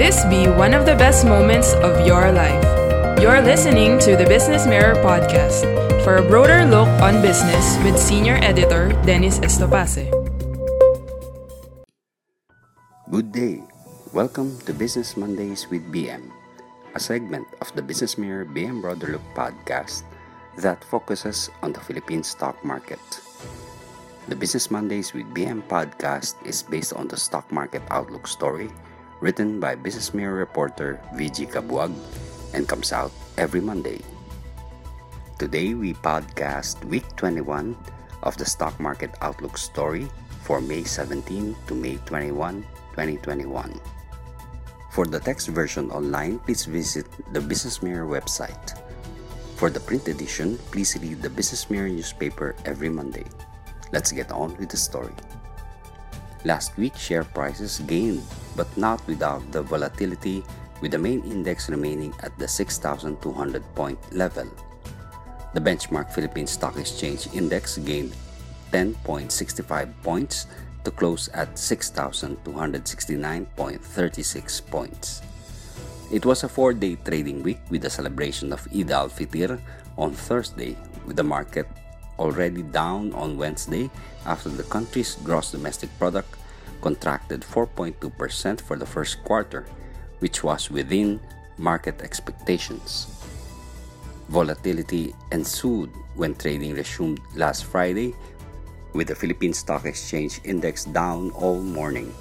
This be one of the best moments of your life. You're listening to the Business Mirror podcast for a broader look on business with senior editor Dennis Estopace. Good day. Welcome to Business Mondays with BM, a segment of the Business Mirror BM Broader Look podcast that focuses on the Philippine stock market. The Business Mondays with BM podcast is based on the stock market outlook story written by Business Mirror reporter VG Cabuag and comes out every Monday. Today we podcast week 21 of the stock market outlook story for May 17 to May 21, 2021. For the text version online, please visit the Business Mirror website. For the print edition, please read the Business Mirror newspaper every Monday. Let's get on with the story. Last week, share prices gained, but not without the volatility, with the main index remaining at the 6,200 point level. The benchmark Philippine Stock Exchange Index gained 10.65 points to close at 6,269.36 points. It was a four day trading week with the celebration of Eid al Fitr on Thursday, with the market already down on Wednesday after the country's gross domestic product contracted 4.2% for the first quarter, which was within market expectations. Volatility ensued when trading resumed last Friday, with the Philippine Stock Exchange Index down all morning.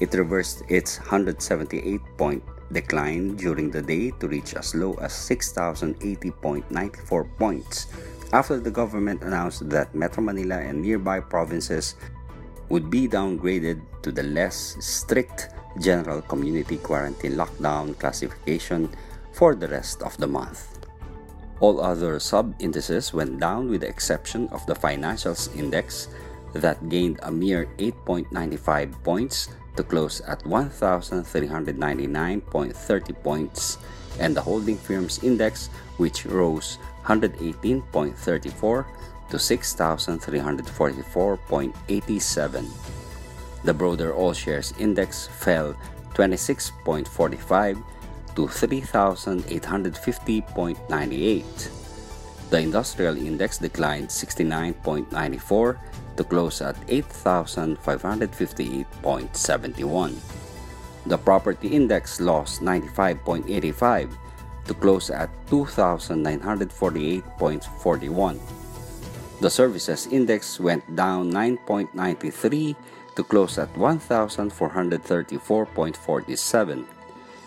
It reversed its 178 point decline during the day to reach as low as 6,080.94 points after the government announced that Metro Manila and nearby provinces would be downgraded to the less strict general community quarantine lockdown classification for the rest of the month. All other sub indices went down with the exception of the financials index that gained a mere 8.95 points to close at 1,399.30 points, and the holding firms index, which rose 118.34 to 6,344.87. The broader all shares index fell 26.45 to 3,850.98. The industrial index declined 69.94 to close at 8,558.71. The property index lost 95.85 to close at 2,948.41. The services index went down 9.93 to close at 1,434.47,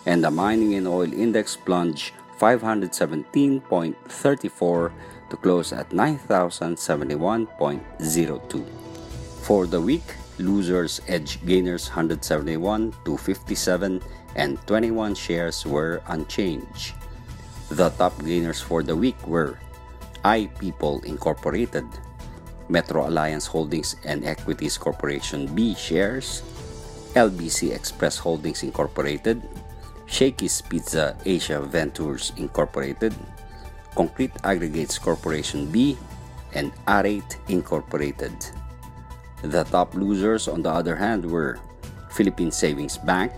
and the mining and oil index plunged 517.34 to close at 9,071.02. For the week, losers edged gainers 171 to 57 and 21 shares were unchanged. The top gainers for the week were iPeople Incorporated, Metro Alliance Holdings and Equities Corporation B shares, LBC Express Holdings Incorporated, Shakey's Pizza Asia Ventures Incorporated, Concrete Aggregates Corporation B, and Arate Incorporated. The top losers, on the other hand, were Philippine Savings Bank,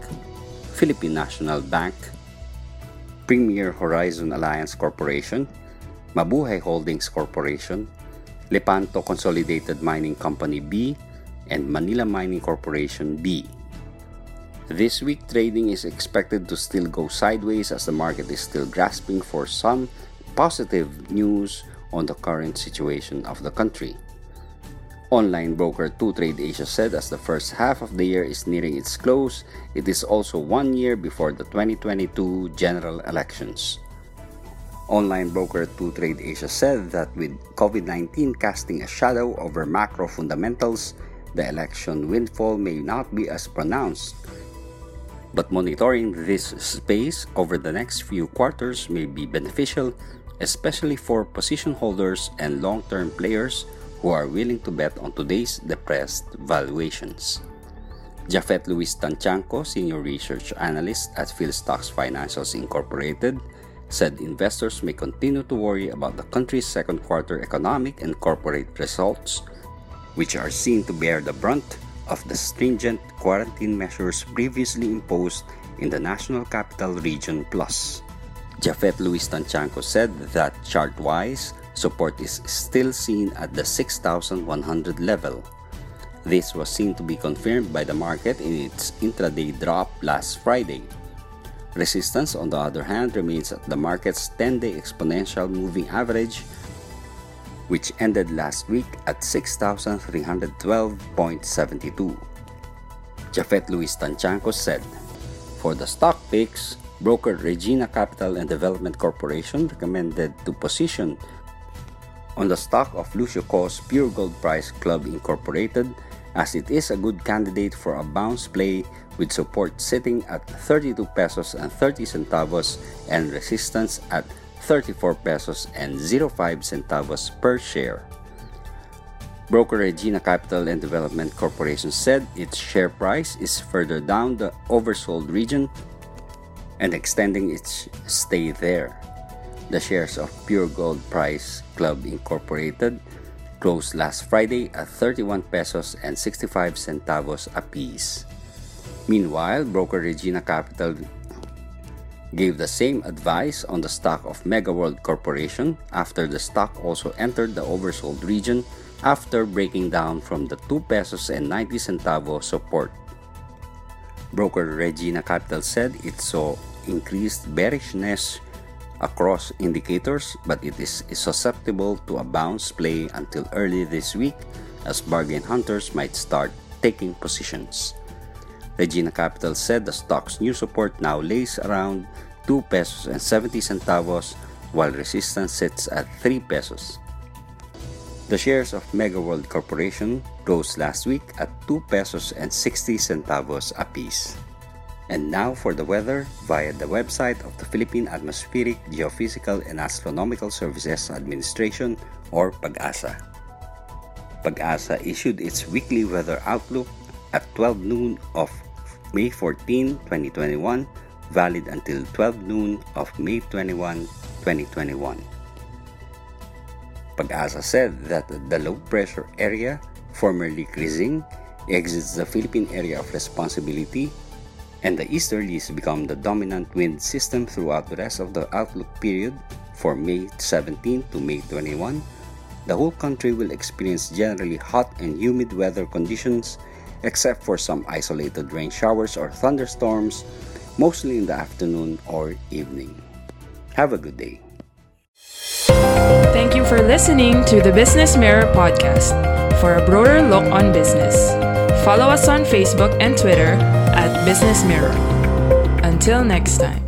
Philippine National Bank, Premier Horizon Alliance Corporation, Mabuhay Holdings Corporation, Lepanto Consolidated Mining Company B, and Manila Mining Corporation B. This week, trading is expected to still go sideways as the market is still grasping for some positive news on the current situation of the country. Online broker 2Trade Asia said as the first half of the year is nearing its close, it is also one year before the 2022 general elections. Online broker 2Trade Asia said that with COVID 19 casting a shadow over macro fundamentals, the election windfall may not be as pronounced. But monitoring this space over the next few quarters may be beneficial, especially for position holders and long term players who are willing to bet on today's depressed valuations. Japhet Louis Tantiangco, Senior Research Analyst at Philstocks Financials Incorporated, said investors may continue to worry about the country's second quarter economic and corporate results, which are seen to bear the brunt of the stringent quarantine measures previously imposed in the National Capital Region Plus. Japhet Louis Tantiangco said that chart-wise, support is still seen at the 6,100 level. This was seen to be confirmed by the market in its intraday drop last Friday. Resistance, on the other hand, remains at the market's 10-day exponential moving average which ended last week at 6,312.72. Japhet Louis Tantiangco said, For the stock picks, broker Regina Capital and Development Corporation recommended to position on the stock of Lucio Co's Puregold Price Club Incorporated as it is a good candidate for a bounce play with support sitting at 32 pesos and 30 centavos and resistance at 34 pesos and 05 centavos per share. Broker Regina Capital and Development Corporation said its share price is further down the oversold region and extending its stay there. The shares of Puregold Price Club Incorporated closed last Friday at 31 pesos and 65 centavos apiece. Meanwhile, broker Regina Capital gave the same advice on the stock of Megaworld Corporation after the stock also entered the oversold region after breaking down from the 2 pesos and 90 centavo support. Broker Regina Capital said it saw increased bearishness across indicators, but it is susceptible to a bounce play until early this week as bargain hunters might start taking positions. Regina Capital said the stock's new support now lays around 2 pesos and 70 centavos while resistance sits at 3 pesos. The shares of Megaworld Corporation closed last week at 2 pesos and 60 centavos apiece. And now for the weather via the website of the Philippine Atmospheric, Geophysical and Astronomical Services Administration or PAGASA. PAGASA issued its weekly weather outlook at 12 noon of May 14, 2021 valid until 12 noon of May 21, 2021. Pag-asa said that the low pressure area, formerly Crising, exits the Philippine area of responsibility and the easterlies become the dominant wind system throughout the rest of the outlook period for May 17 to May 21. The whole country will experience generally hot and humid weather conditions except for some isolated rain showers or thunderstorms mostly in the afternoon or evening. Have a good day. Thank you for listening to the Business Mirror podcast. For a broader look on business, follow us on Facebook and Twitter at Business Mirror. Until next time.